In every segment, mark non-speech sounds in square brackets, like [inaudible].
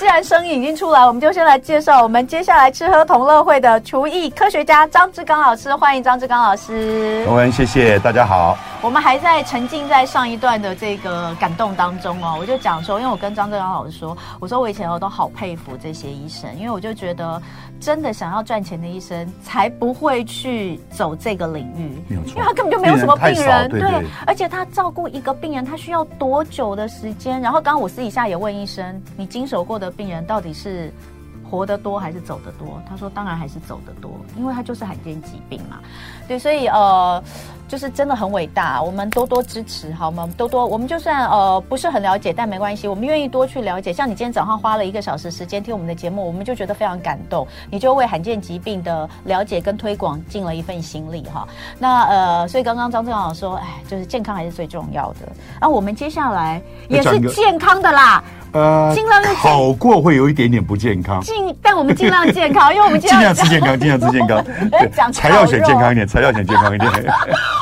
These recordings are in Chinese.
既然声音已经出来，我们就先来介绍我们接下来吃喝同乐会的厨艺科学家张志刚老师，欢迎张志刚老师。文文，谢谢大家好。我们还在沉浸在上一段的这个感动当中哦，我就讲说，因为我跟张志刚老师说，我说我以前我都好佩服这些医生，因为我就觉得真的想要赚钱的医生才不会去走这个领域，因为他根本就没有什么病人，病人对，对，对，而且他照顾一个病人，他需要多久的时间？然后刚刚我私底下也问医生，你经手过的病人到底是活得多还是走得多？他说当然还是走得多，因为他就是罕见疾病嘛。对，所以呃。就是真的很伟大，我们多多支持好吗？多多，我们就算呃不是很了解，但没关系，我们愿意多去了解。像你今天早上花了一个小时时间听我们的节目，我们就觉得非常感动，你就为罕见疾病的了解跟推广尽了一份心力哈。那呃，所以刚刚张正老师说，哎，就是健康还是最重要的。然后我们接下来也是健康的啦，呃，尽量好过会有一点点不健康，尽但我们尽量健康，因为我们 [laughs] 尽量吃健康，尽量吃健康，对，[laughs] 才要选健康一点，才要选健康一点。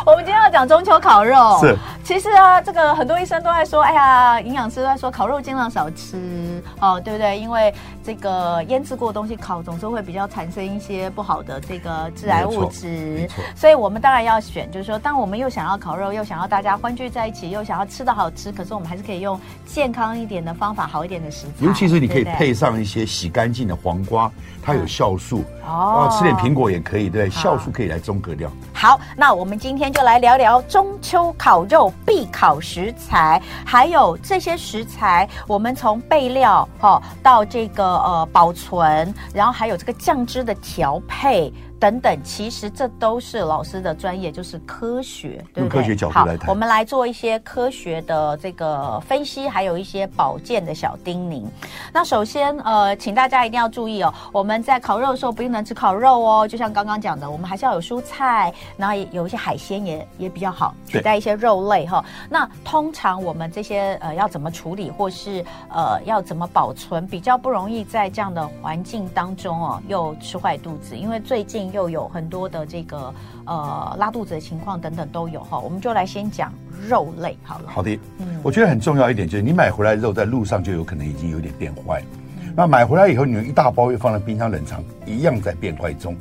我们今天要讲中秋烤肉，[laughs] 是。其实啊，这个很多医生都在说，哎呀，营养师都在说，烤肉尽量少吃哦，对不对？因为这个腌制过的东西烤，总是会比较产生一些不好的这个致癌物质。所以我们当然要选，就是说，当我们又想要烤肉，又想要大家欢聚在一起，又想要吃的好吃，可是我们还是可以用健康一点的方法，好一点的食材。尤其是你可以配上一些洗干净的黄瓜，它有酵素。哦。吃点苹果也可以，对，酵素可以来中和掉。好，那我们今天就来聊聊中秋烤肉。必烤食材，还有这些食材，我们从备料哈到这个呃保存，然后还有这个酱汁的调配。等等，其实这都是老师的专业，就是科学，对不对？用科学角度来我们来做一些科学的这个分析，还有一些保健的小叮咛。那首先，呃，请大家一定要注意哦，我们在烤肉的时候不能吃烤肉哦，就像刚刚讲的，我们还是要有蔬菜，然后也有一些海鲜也也比较好取代一些肉类哈。那通常我们这些呃要怎么处理，或是呃要怎么保存，比较不容易在这样的环境当中哦又吃坏肚子，因为最近。又有很多的这个呃拉肚子的情况等等都有哈，我们就来先讲肉类好了。好的，嗯，我觉得很重要一点就是你买回来肉在路上就有可能已经有点变坏，嗯，那买回来以后你用一大包又放在冰箱冷藏，一样在变坏中，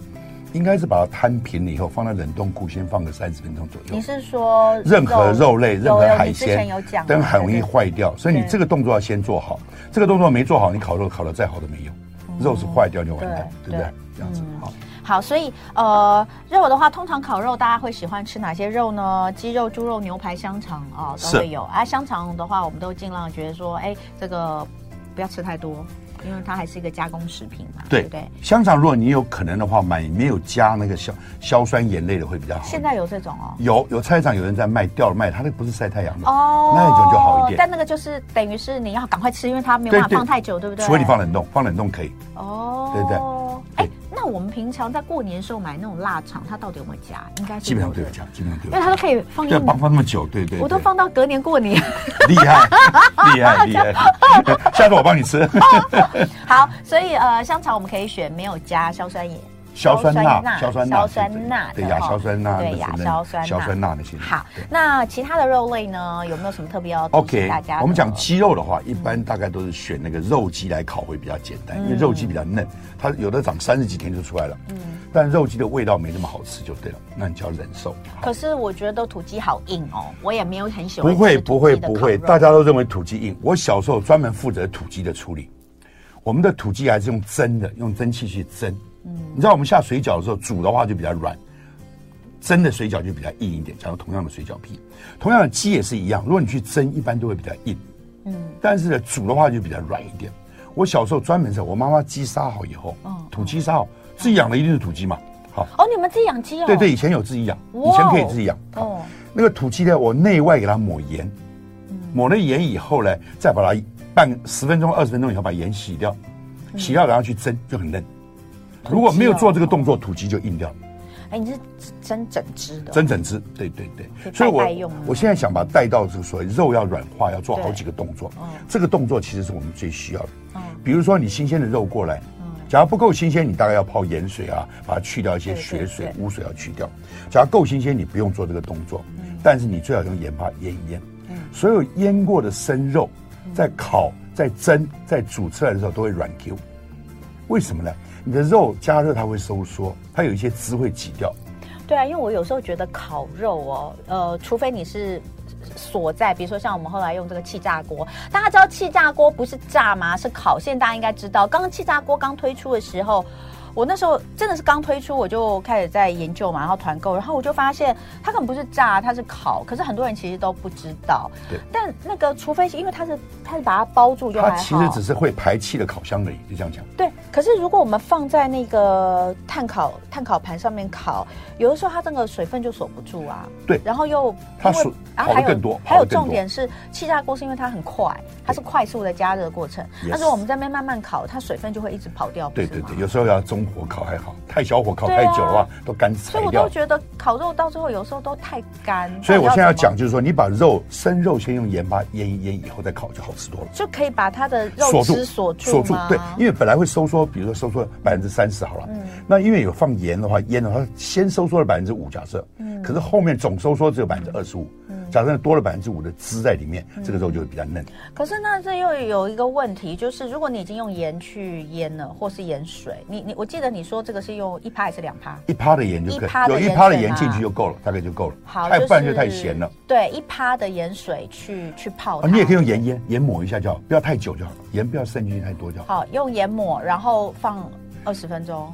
应该是把它摊平了以后放在冷冻库先放个三十分钟左右。你是说任何肉类、任何海鲜都很容易坏掉，所以你这个动作要先做好。这个动作没做好，你烤肉烤的再好都没用，肉是坏掉就完蛋，对不对？这样子好。好，所以呃，肉的话，通常烤肉大家会喜欢吃哪些肉呢？鸡肉、猪肉、牛排、香肠啊、哦，都会有。啊，香肠的话，我们都尽量觉得说，哎，这个不要吃太多，因为它还是一个加工食品嘛，对，对不对？香肠如果你有可能的话，买没有加那个硝硝酸盐类的会比较好。现在有这种哦，有有菜市场有人在卖，掉了卖，它那不是晒太阳的哦，那一种就好一点。但那个就是等于是你要赶快吃，因为它没有办法放太久，对不对？除非你放冷冻，放冷冻可以。哦，对不对？哎。那我们平常在过年的时候买那种腊肠，它到底有没有加？应该基本上都有加，基本上都有。因为它都可以放一年，放放那么久，对对，对。我都放到隔年过年。厉害，厉害，厉害！[laughs] 下次我帮你吃。[laughs] 好，所以呃，香肠我们可以选没有加硝酸盐。硝酸钠，硝酸钠硝酸钠，对亚硝酸钠，对亚硝酸硝酸钠那些。好，那其他的肉类呢？有没有什么特别要提醒大家？我们讲鸡肉的话，一般大概都是选那个肉鸡来烤会比较简单，因为肉鸡比较嫩，它有的长三十几天就出来了。嗯，但肉鸡的味道没那么好吃就对了，那你就要忍受。可是我觉得土鸡好硬哦，我也没有很喜欢。不会不会不会，大家都认为土鸡硬。我小时候专门负责土鸡的处理，我们的土鸡还是用蒸的，用蒸汽去蒸。你知道我们下水饺的时候煮的话就比较软，蒸的水饺就比较硬一点。假如同样的水饺皮，同样的鸡也是一样。如果你去蒸，一般都会比较硬，嗯，但是呢煮的话就比较软一点。我小时候专门是我妈妈鸡杀好以后，土鸡杀好，自己养的一定是土鸡嘛，好。哦，你们自己养鸡哦？对对，以前有自己养，以前可以自己养。哦，那个土鸡呢，我内外给它抹盐，抹了盐以后呢，再把它半十分钟、二十分钟以后把盐洗掉，洗掉然后去蒸就很嫩。如果没有做这个动作，土鸡就硬掉。哎，你是蒸整只的？蒸整只，对对对。所以我我现在想把它带到这个所谓肉要软化，要做好几个动作。这个动作其实是我们最需要的。比如说你新鲜的肉过来，假如不够新鲜，你大概要泡盐水啊，把它去掉一些血水、污水要去掉。假如够新鲜，你不用做这个动作，但是你最好用盐巴腌一腌。所有腌过的生肉，在烤。在蒸在煮出来的时候都会软 Q。为什么呢？你的肉加热它会收缩，它有一些汁会挤掉。对啊，因为我有时候觉得烤肉哦，呃，除非你是锁在，比如说像我们后来用这个气炸锅，大家知道气炸锅不是炸吗？是烤。现在大家应该知道，刚刚气炸锅刚推出的时候。我那时候真的是刚推出，我就开始在研究嘛，然后团购，然后我就发现它可能不是炸，它是烤。可是很多人其实都不知道。对。但那个，除非是因为它是它是把它包住就还好。它其实只是会排气的烤箱而已，就这样讲。对。可是如果我们放在那个碳烤碳烤盘上面烤，有的时候它这个水分就锁不住啊。对。然后又它锁，然后还有更多。还有重点是气炸锅是因为它很快，它是快速的加热过程。但是我们在那边慢慢烤，它水分就会一直跑掉。对对对，有时候要中火烤还好。太小火烤太久的话，啊、都干柴掉。所以我都觉得烤肉到最后有时候都太干。所以我现在要讲就是说，你把肉生肉先用盐巴腌一腌，以后再烤就好吃多了。就可以把它的肉汁锁住。锁住，住，对，因为本来会收缩，比如说收缩百分之三十好了。嗯。那因为有放盐的话，腌的话先收缩了百分之五，假设。嗯。可是后面总收缩只有百分之二十五。嗯。假设多了百分之五的汁在里面，嗯，这个肉就会比较嫩。可是那这又有一个问题，就是如果你已经用盐去腌了，或是盐水，你你我记得你说这个是用一趴还是两趴？一趴的盐就可以，有一趴的盐进去就够了，大概就够了。好，太不然就太咸了。对，一趴的盐水去去泡它。你也可以用盐腌，盐抹一下就好，不要太久就好了，盐不要渗进去太多就好。好，用盐抹，然后放二十分钟。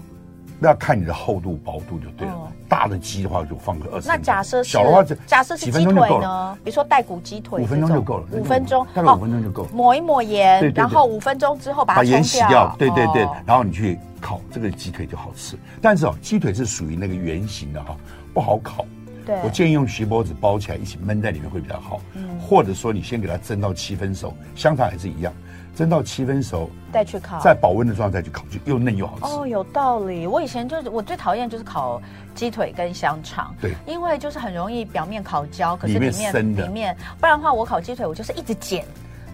那要看你的厚度、薄度就对了。大的鸡的话就放个二十。那假设小的话，假设是鸡腿呢？比如说带骨鸡腿，五分钟就够了。五分钟，大概五分钟就够了。抹一抹盐，然后五分钟之后把它盐洗掉。对对对，然后你去烤这个鸡腿就好吃。但是哦，鸡腿是属于那个圆形的哈，不好烤。对。我建议用锡箔纸包起来，一起焖在里面会比较好。嗯。或者说你先给它蒸到七分熟，香肠还是一样。蒸到七分熟，再去烤，在保温的状态再去烤，就又嫩又好吃。哦，有道理。我以前就是我最讨厌就是烤鸡腿跟香肠，对，因为就是很容易表面烤焦，可是里面里面生的里面，不然的话我烤鸡腿我就是一直剪，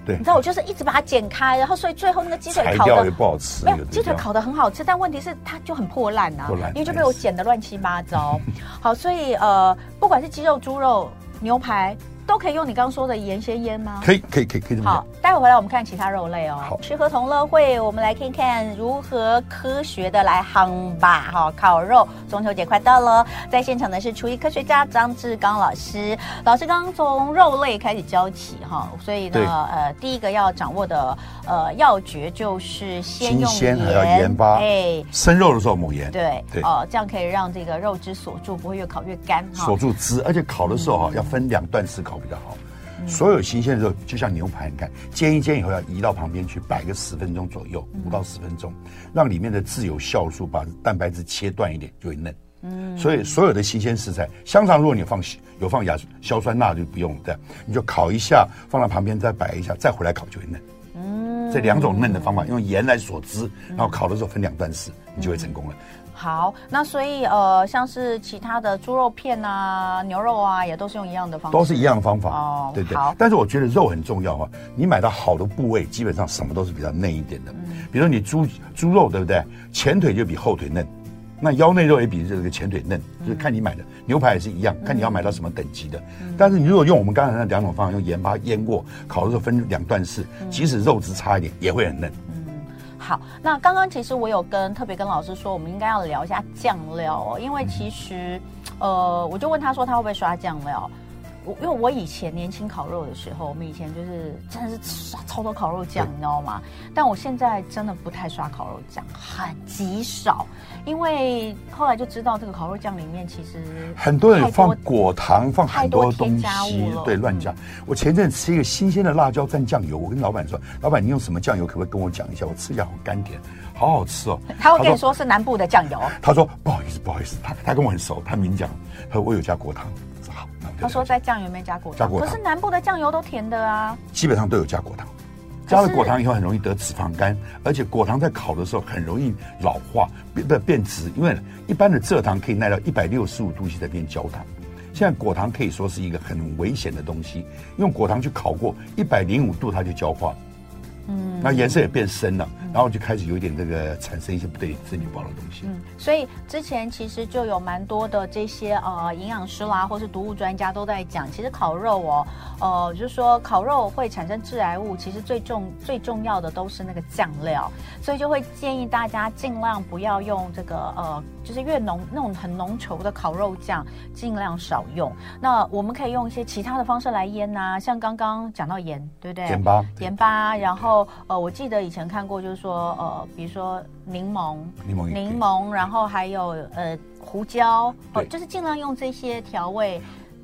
对，你知道我就是一直把它剪开，然后所以最后那个鸡腿烤的也不好吃。没有鸡腿烤的很好吃，但问题是它就很破烂啊，因为就被我剪的乱七八糟。[laughs] 好，所以呃，不管是鸡肉、猪肉、牛排。都可以用你刚刚说的盐先腌吗？可以，可以，可以，可以这么。好，待会回来我们看其他肉类哦。好，吃喝同乐会，我们来看看如何科学的来夯吧。哈，烤肉，中秋节快到了，在现场的是厨艺科学家张志刚老师。老师刚刚从肉类开始教起哈，所以呢，呃，第一个要掌握的呃要诀就是先用盐，还要盐巴。哎，生肉的时候抹盐。对对哦，这样可以让这个肉汁锁住，不会越烤越干。锁住汁，而且烤的时候哈，要分两段式烤。比较好，所有新鲜的肉就像牛排，你看煎一煎以后要移到旁边去摆个十分钟左右，五到十分钟，让里面的自由酵素把蛋白质切断一点就会嫩。嗯，所以所有的新鲜食材，香肠如果你放有放亚硝酸钠就不用这样，你就烤一下，放到旁边再摆一下，再回来烤就会嫩。嗯，这两种嫩的方法用盐来锁汁，然后烤的时候分两段式，你就会成功了。好，那所以呃，像是其他的猪肉片啊、牛肉啊，也都是用一样的方法，都是一样的方法哦。对对。好，但是我觉得肉很重要啊，你买到好的部位，基本上什么都是比较嫩一点的。嗯。比如说你猪猪肉，对不对？前腿就比后腿嫩，那腰内肉也比这个前腿嫩，就是看你买的。牛排也是一样，看你要买到什么等级的。嗯。但是你如果用我们刚才那两种方法，用盐巴腌过，烤的时候分两段式，即使肉质差一点，也会很嫩。好，那刚刚其实我有跟特别跟老师说，我们应该要聊一下酱料哦，因为其实，呃，我就问他说他会不会刷酱料。我因为我以前年轻烤肉的时候，我们以前就是真的是刷超多烤肉酱，你知道吗？但我现在真的不太刷烤肉酱，很极少，因为后来就知道这个烤肉酱里面其实很多人放果糖，放很多东西，对，乱加。我前阵吃一个新鲜的辣椒蘸酱油，我跟老板说：“老板，你用什么酱油？可不可以跟我讲一下？我吃一下好甘甜，好好吃哦。”他会跟你说是南部的酱油。他说：“不好意思，不好意思，他他跟我很熟，他明讲，他说我有加果糖。”他说在酱油里面加果糖，加果糖，可是南部的酱油都甜的啊。基本上都有加果糖，加了果糖以后很容易得脂肪肝，而且果糖在烤的时候很容易老化，变变变质。因为一般的蔗糖可以耐到一百六十五度 C 才变焦糖，现在果糖可以说是一个很危险的东西。用果糖去烤过一百零五度它就焦化，嗯，那颜色也变深了，嗯、然后就开始有一点这个产生一些不对身体不好的东西。嗯，所以之前其实就有蛮多的这些呃营养师啦，或是毒物专家都在讲，其实烤肉哦，呃，就是说烤肉会产生致癌物，其实最重最重要的都是那个酱料，所以就会建议大家尽量不要用这个呃，就是越浓那种很浓稠的烤肉酱，尽量少用。那我们可以用一些其他的方式来腌呐、啊，像刚刚讲到盐，对不对？盐巴，盐巴，然后。呃，我记得以前看过，就是说，呃，比如说柠檬，柠檬，柠檬，然后还有呃胡椒，哦，就是尽量用这些调味。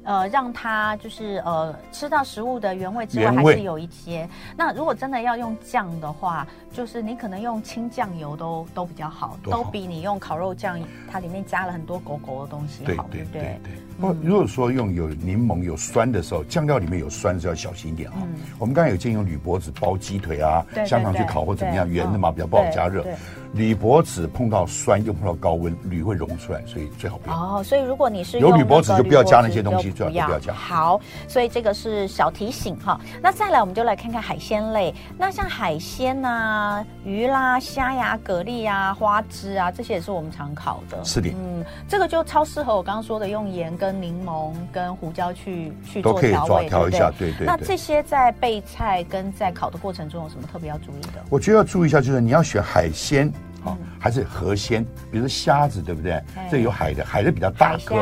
呃，让它就是呃吃到食物的原味之外，还是有一些。那如果真的要用酱的话，就是你可能用清酱油都都比较好，都比你用烤肉酱，它里面加了很多狗狗的东西好。对对对对。不如果说用有柠檬有酸的时候，酱料里面有酸是要小心一点啊。我们刚才有建议用铝箔纸包鸡腿啊，香肠去烤或怎么样，圆的嘛比较不好加热。铝箔纸碰到酸又碰到高温，铝会溶出来，所以最好不要。哦，所以如果你是有铝箔纸，就不要加那些东西，最好不要加。好，所以这个是小提醒哈。那再来，我们就来看看海鲜类。那像海鲜啊，鱼啦、虾呀、蛤蜊呀、花枝啊，这些也是我们常烤的。是的。嗯，这个就超适合我刚刚说的，用盐跟柠檬跟胡椒去去做调味，调一下，对对。那这些在备菜跟在烤的过程中有什么特别要注意的？我觉得要注意一下，就是你要选海鲜。哦，还是河鲜，比如说虾子，对不对？这有海的，海的比较大颗，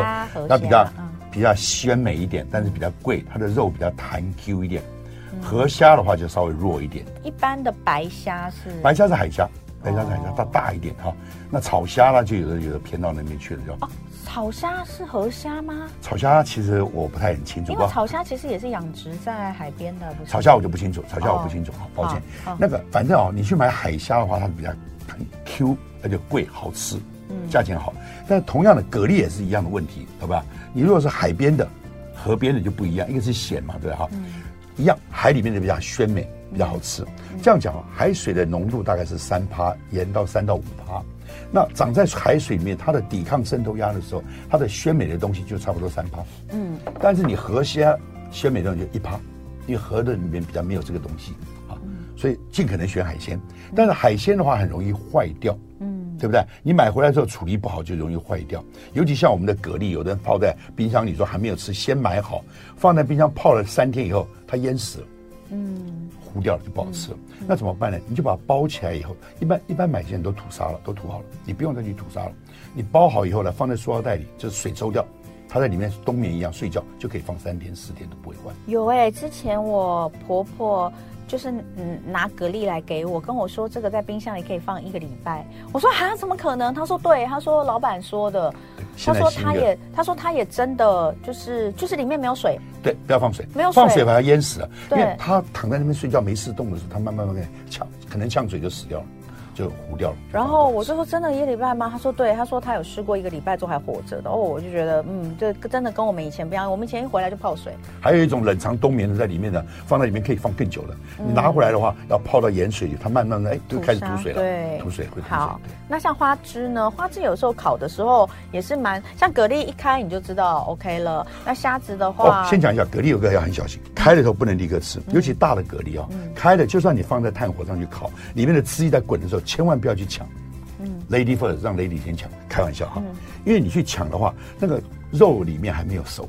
那比较比较鲜美一点，但是比较贵，它的肉比较弹 Q 一点。河虾的话就稍微弱一点。一般的白虾是？白虾是海虾，白虾是海虾，它大一点哈。那炒虾呢，就有的有的偏到那边去了，就。草虾是河虾吗？草虾其实我不太很清楚，因为草虾其实也是养殖在海边的，不是？草虾我就不清楚，草虾我不清楚，好抱歉。那个反正哦，你去买海虾的话，它比较。很 Q，而且贵，好吃，嗯价钱好。但同样的蛤蜊也是一样的问题，好吧？你如果是海边的、河边的就不一样，一个是咸嘛，对哈，一样海里面的比较鲜美，比较好吃。这样讲啊，海水的浓度大概是三趴，盐到三到五趴。那长在海水里面，它的抵抗渗透压的时候，它的鲜美的东西就差不多三趴。嗯，但是你河虾鲜美的东西就一趴，因为河的里面比较没有这个东西啊。所以尽可能选海鲜，但是海鲜的话很容易坏掉，嗯，对不对？你买回来之后处理不好就容易坏掉，尤其像我们的蛤蜊，有的人泡在冰箱里说还没有吃，先买好，放在冰箱泡了三天以后，它淹死了，嗯，糊掉了就不好吃了。嗯、那怎么办呢？你就把它包起来以后，一般一般买些人都吐沙了，都吐好了，你不用再去吐沙了。你包好以后呢，放在塑料袋里，就是水抽掉，它在里面冬眠一样睡觉，就可以放三天四天都不会坏。有哎、欸，之前我婆婆。就是嗯，拿蛤蜊来给我，跟我说这个在冰箱里可以放一个礼拜。我说啊，怎么可能？他说对，他说老板说的。他说他也，他说他也真的就是就是里面没有水。对，不要放水，没有水放水把它淹死了。对，因为他躺在那边睡觉没事动的时候，他慢慢慢慢呛，可能呛嘴就死掉了。就糊掉了。然后我就说：“真的一个礼拜吗？”他说：“对。”他说他有试过一个礼拜之后还活着的。哦，我就觉得，嗯，这真的跟我们以前不一样。我们以前一回来就泡水。还有一种冷藏冬眠的在里面的，放在里面可以放更久的。你拿回来的话，要泡到盐水里，它慢慢的哎就开始吐水了。对，吐水会吐水。好，那像花枝呢？花枝有时候烤的时候也是蛮像蛤蜊一开你就知道 OK 了。那虾子的话，先讲一下蛤蜊有个要很小心，开了时候不能立刻吃，尤其大的蛤蜊啊，开了就算你放在炭火上去烤，里面的汁液在滚的时候，千万不要去抢。嗯 Lady first，让 Lady 先抢，开玩笑哈，嗯、因为你去抢的话，那个肉里面还没有熟。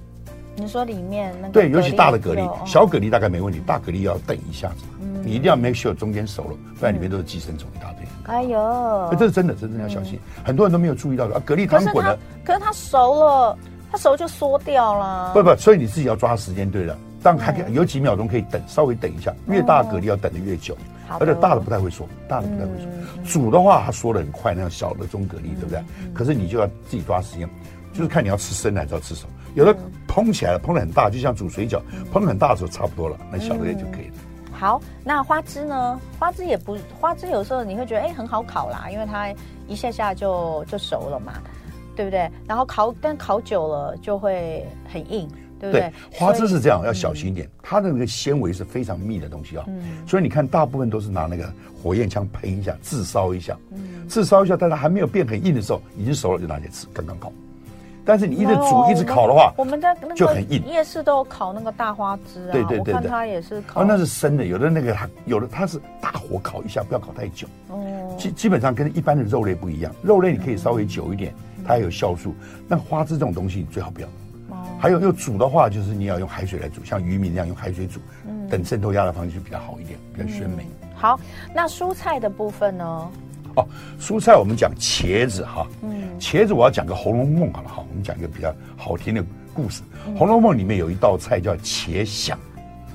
你说里面那个对，尤其大的蛤蜊，小蛤蜊大概没问题，大蛤蜊要等一下子，嗯、你一定要 make sure 中间熟了，不然里面都是寄生虫一大堆。哎呦，这是真的，真的要小心。嗯、很多人都没有注意到的啊，蛤蜊汤滚了，可是它熟了，它熟就缩掉了。不不，所以你自己要抓时间对了，但还有几秒钟可以等，稍微等一下，越大蛤蜊要等的越久。而且大的不太会说，大的不太会说。嗯、煮的话，它缩的很快，那样小的中蛤蜊，对不对？嗯、可是你就要自己抓时间，就是看你要吃生的还是要吃熟。有的烹起来了，烹的很大，就像煮水饺，烹的很大的时候差不多了，那小的也就可以了。好，那花枝呢？花枝也不，花枝有时候你会觉得哎很好烤啦，因为它一下下就就熟了嘛，对不对？然后烤，但烤久了就会很硬。对，对，花枝是这样，要小心一点。嗯、它的那个纤维是非常密的东西啊，嗯、所以你看，大部分都是拿那个火焰枪喷一下，炙烧一下，嗯，炙烧一下，但它还没有变很硬的时候，已经熟了，就拿起来吃，刚刚好。但是你一直煮一直烤的话，我们在那个就很硬。夜市都有烤那个大花枝啊，对对对，它也是烤。哦，那是生的，有的那个它有的它是大火烤一下，不要烤太久。哦，基基本上跟一般的肉类不一样，肉类你可以稍微久一点，它还有酵素。那花枝这种东西你最好不要。哦。还有又煮的话，就是你要用海水来煮，像渔民那样用海水煮，等渗透压的方式比较好一点，比较鲜美。好，那蔬菜的部分呢？哦，蔬菜我们讲茄子哈，嗯，茄子我要讲个《红楼梦》好了哈，我们讲一个比较好听的故事，嗯，《红楼梦》里面有一道菜叫茄鯗，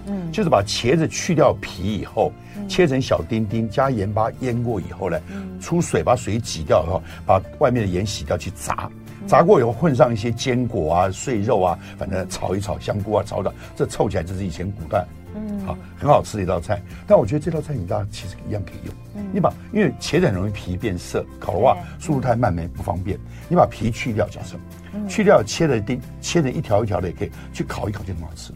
嗯，就是把茄子去掉皮以后，嗯，切成小丁丁，加盐巴腌过以后呢，嗯，出水把水挤掉以后，把外面的盐洗掉去炸，炸过以后混上一些坚果啊、碎肉啊，反正炒一炒，香菇啊炒炒，这凑起来就是以前古代。嗯，好，很好吃的一道菜，但我觉得这道菜你大家其实一样可以用。嗯，你把因为茄子很容易皮变色，烤的话速度太慢没不方便。你把皮去掉，假设，嗯，去掉切的丁，切成一条一条的也可以，去烤一烤就很好吃。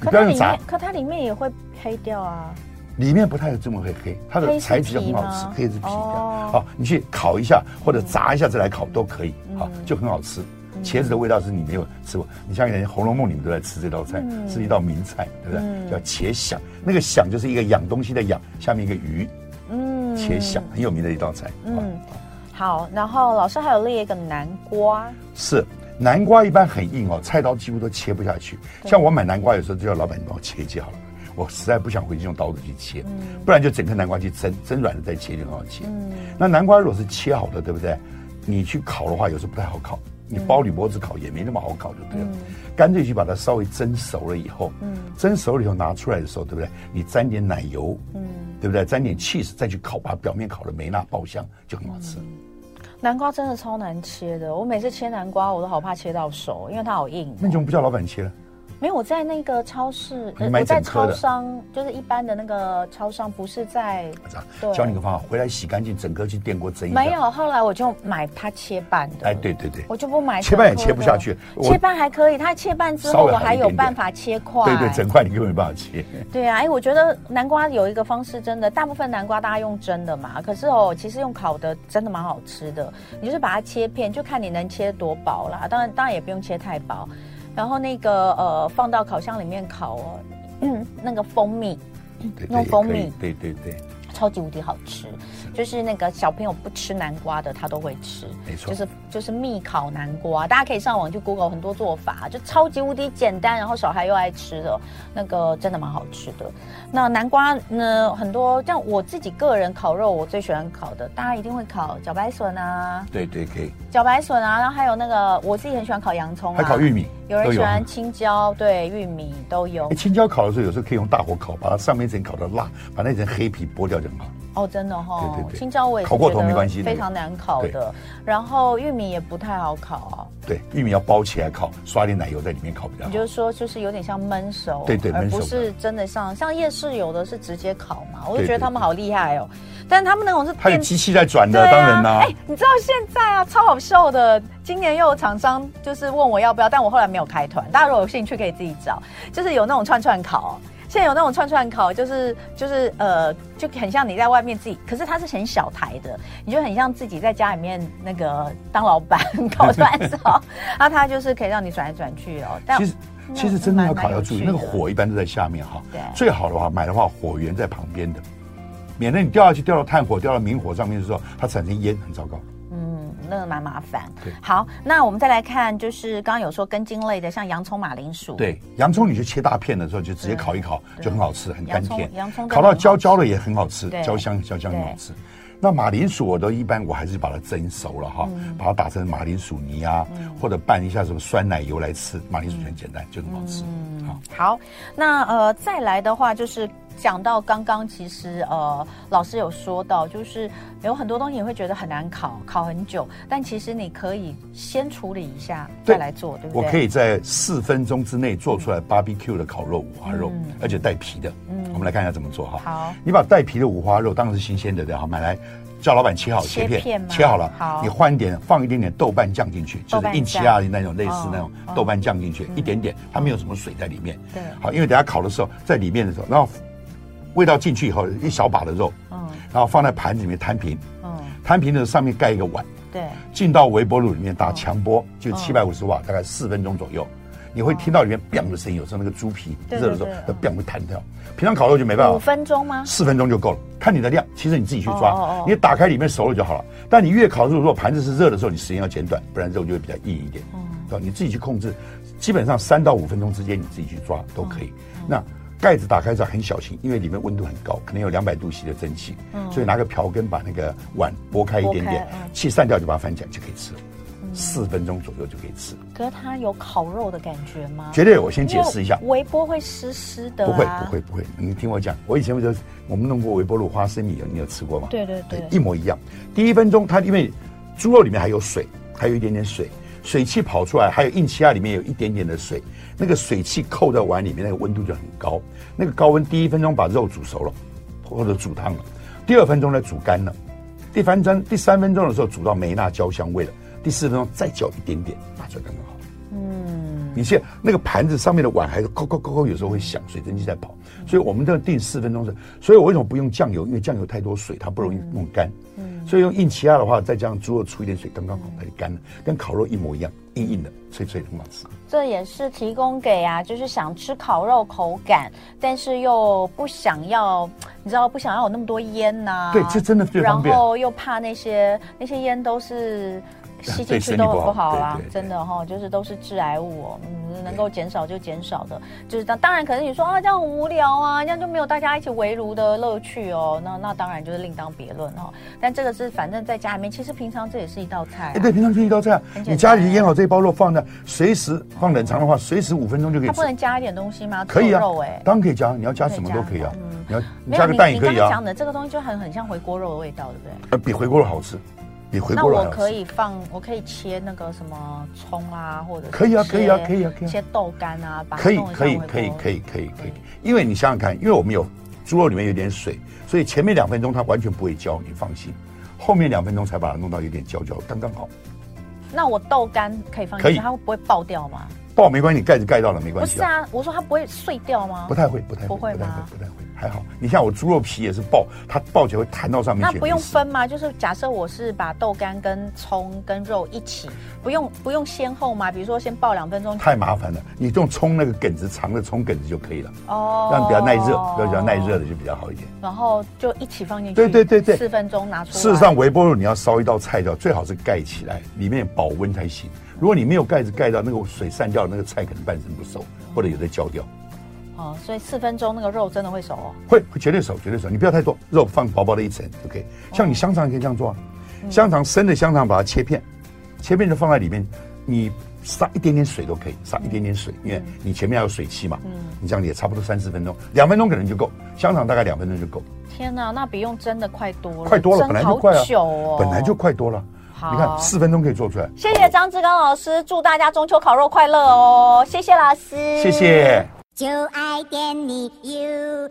你不要用炸，可它里面也会黑掉啊。里面不太这么会黑，它的材质就很好吃，黑是皮的。好，你去烤一下或者炸一下再来烤都可以，好，就很好吃。茄子的味道是你没有吃过，你像人《红楼梦》里面都在吃这道菜，嗯、是一道名菜，对不对？嗯、叫茄想，那个想就是一个养东西的养，下面一个鱼，嗯，茄想很有名的一道菜。嗯，好，然后老师还有列一个南瓜，是南瓜一般很硬哦，菜刀几乎都切不下去。像我买南瓜有时候就叫老板你帮我切一切好了，我实在不想回去用刀子去切，嗯、不然就整颗南瓜去蒸，蒸软了再切就很好切。嗯，那南瓜如果是切好的，对不对？你去烤的话，有时候不太好烤。你包铝箔纸烤也没那么好烤，就对了。干脆去把它稍微蒸熟了以后，嗯，蒸熟了以后拿出来的时候，对不对？你沾点奶油，嗯，对不对？沾点 cheese 再去烤，把表面烤的梅纳爆香，就很好吃。南瓜真的超难切的，我每次切南瓜我都好怕切到手，因为它好硬。那你怎么不叫老板切了？没有，我在那个超市，我在超商，就是一般的那个超商，不是在。对，教你个方法，回来洗干净，整个去电锅蒸一下。没有，后来我就买它切半的。哎，对对对，我就不买。切半也切不下去，切半还可以，它切半之后我还有办法切块。对对，整块你根本没办法切。对啊，哎，我觉得南瓜有一个方式，真的，大部分南瓜大家用蒸的嘛，可是哦，其实用烤的真的蛮好吃的。你就是把它切片，就看你能切多薄啦，当然当然也不用切太薄。然后那个呃，放到烤箱里面烤哦，嗯，那个蜂蜜，用蜂蜜，对对对。超级无敌好吃，就是那个小朋友不吃南瓜的，他都会吃。没错，就是就是蜜烤南瓜，大家可以上网去 Google 很多做法，就超级无敌简单，然后小孩又爱吃的，那个真的蛮好吃的。那南瓜呢，很多像我自己个人烤肉，我最喜欢烤的，大家一定会烤茭白笋啊。对对可以。茭白笋啊，然后还有那个我自己很喜欢烤洋葱啊，还烤玉米，有人喜欢青椒，对，玉米都有。哎，青椒烤的时候，有时候可以用大火烤，把它上面一层烤的辣，把那层黑皮剥掉就好。哦，真的哈、哦，对对对，青椒我也是觉得非常难烤的。然后玉米也不太好烤啊。对，玉米要包起来烤，刷点奶油在里面烤比较好。你就是说，就是有点像焖熟，对对，而不是真的像像夜市有的是直接烤嘛，我就觉得他们好厉害哦。但是他们那种是它有机器在转的，啊、当然啦、啊。哎，你知道现在啊，超好笑的，今年又有厂商就是问我要不要，但我后来没有开团。大家如果有兴趣，可以自己找，就是有那种串串烤。现在有那种串串烤，就是就是呃，就很像你在外面自己，可是它是很小台的，你就很像自己在家里面那个当老板烤串烧，那它就是可以让你转来转去哦。但其实其实真的要烤要注意，那个火一般都在下面哈。对。最好的话买的话，火源在旁边的，免得你掉下去掉到炭火、掉到明火上面的时候，它产生烟，很糟糕。那个蛮麻烦。对，好，那我们再来看，就是刚刚有说根茎类的，像洋葱、马铃薯。对，洋葱你就切大片的时候，就直接烤一烤，就很好吃，很甘甜。洋葱烤到焦焦的也很好吃，焦香焦香很好吃。那马铃薯我都一般我还是把它蒸熟了哈，把它打成马铃薯泥啊，或者拌一下什么酸奶油来吃。马铃薯很简单，就很好吃。好，好，那呃再来的话就是。讲到刚刚，其实呃，老师有说到，就是有很多东西你会觉得很难烤，烤很久，但其实你可以先处理一下再来做，对，不对？我可以在四分钟之内做出来 barbecue 的烤肉五花肉，嗯、而且带皮的。嗯，我们来看一下怎么做哈。好，你把带皮的五花肉当然是新鲜的，对哈，买来叫老板切好切片，切好了，好，你换一点，放一点点豆瓣酱进去，就是印起亚的那种类似那种豆瓣酱进去，一点点，它没有什么水在里面。对，好，因为等下烤的时候在里面的时候，然后。味道进去以后，一小把的肉，嗯，然后放在盘子里面摊平，嗯，摊平的时候上面盖一个碗，对，进到微波炉里面打强波，就七百五十瓦，大概四分钟左右。你会听到里面“砰”的声音，有时候那个猪皮热的时候，它“砰”会弹跳。平常烤肉就没办法，五分钟吗？四分钟就够了，看你的量。其实你自己去抓，你打开里面熟了就好了。但你越烤肉，如果盘子是热的时候，你时间要减短，不然肉就会比较硬一点。嗯，对吧？你自己去控制，基本上三到五分钟之间，你自己去抓都可以。那盖子打开之后很小心，因为里面温度很高，可能有两百度 C 的蒸汽，所以拿个瓢羹把那个碗拨开一点点，气散掉就把它翻起来就可以吃了。四分钟左右就可以吃。可是它有烤肉的感觉吗？绝对，我先解释一下。微波会湿湿的。不会，不会，不会。你听我讲，我以前不是我们弄过微波炉花生米，你有吃过吗？对对对，一模一样。第一分钟，它因为猪肉里面还有水，还有一点点水，水汽跑出来，还有硬气压里面有一点点的水，那个水汽扣在碗里面，那个温度就很高。那个高温，第一分钟把肉煮熟了，或者煮烫了。第二分钟呢，煮干了。第三分第三分钟的时候，煮到没那焦香味了。第四分钟再浇一点点，拿出来刚刚好。嗯，你现那个盘子上面的碗还是扣扣扣扣，有时候会响，水蒸气在跑，所以我们都要定四分钟是。所以我为什么不用酱油？因为酱油太多水，它不容易弄干。嗯，所以用硬气压的话，再加上猪肉出一点水，刚刚好，它就干了，跟烤肉一模一样，硬硬的，脆脆的，很好吃。这也是提供给啊，就是想吃烤肉口感，但是又不想要，你知道不想要有那么多烟呐。对，这真的最方便。然后又怕那些那些烟都是。吸进去都很不好啦，真的哈，就是都是致癌物哦。嗯，能够减少就减少的，就是当当然，可能你说啊，这样很无聊啊，这样就没有大家一起围炉的乐趣哦。那那当然就是另当别论哈。但这个是反正在家里面，其实平常这也是一道菜。哎，对，平常是一道菜。你家里腌好这一包肉，放在随时放冷藏的话，随时五分钟就可以。它不能加一点东西吗？可以啊，当然可以加，你要加什么都可以啊。你要加个蛋也可以啊。讲的这个东西就很很像回锅肉的味道，对不对？呃，比回锅肉好吃。那我可以放，我可以切那个什么葱啊，或者可以啊，可以啊，可以啊，可以切豆干啊，可以，可以，可以，可以，可以，可以。因为你想想看，因为我们有猪肉里面有点水，所以前面两分钟它完全不会焦，你放心。后面两分钟才把它弄到有点焦焦，刚刚好。那我豆干可以放进去，它会不会爆掉吗？爆没关系，你盖子盖到了没关系。不是啊，我说它不会碎掉吗？不太会，不太会，不会吗？不太会。还好，你像我猪肉皮也是爆，它爆起来会弹到上面去。那不用分吗？就是假设我是把豆干跟葱跟肉一起，不用不用先后吗？比如说先爆两分钟。太麻烦了，你用葱那个梗子长的葱梗子就可以了。哦，这样比较耐热，比较耐热的就比较好一点。然后就一起放进去。对对对对，四分钟拿出来。事实上，微波炉你要烧一道菜叫最好是盖起来，里面保温才行。如果你没有盖子盖到，那个水散掉，那个菜可能半生不熟，或者有的焦掉。哦，所以四分钟那个肉真的会熟哦？会，会绝对熟，绝对熟。你不要太多，肉放薄薄的一层，OK。像你香肠也可以这样做啊，香肠生的香肠把它切片，切片就放在里面，你撒一点点水都可以，撒一点点水，因为你前面要有水汽嘛。嗯，你这样也差不多三四分钟，两分钟可能就够，香肠大概两分钟就够。天哪，那比用蒸的快多了，快多了，本来就快啊，哦，本来就快多了。你看四分钟可以做出来。谢谢张志刚老师祝大家中秋烤肉快乐哦。谢谢老师。谢谢。就爱点你 ufo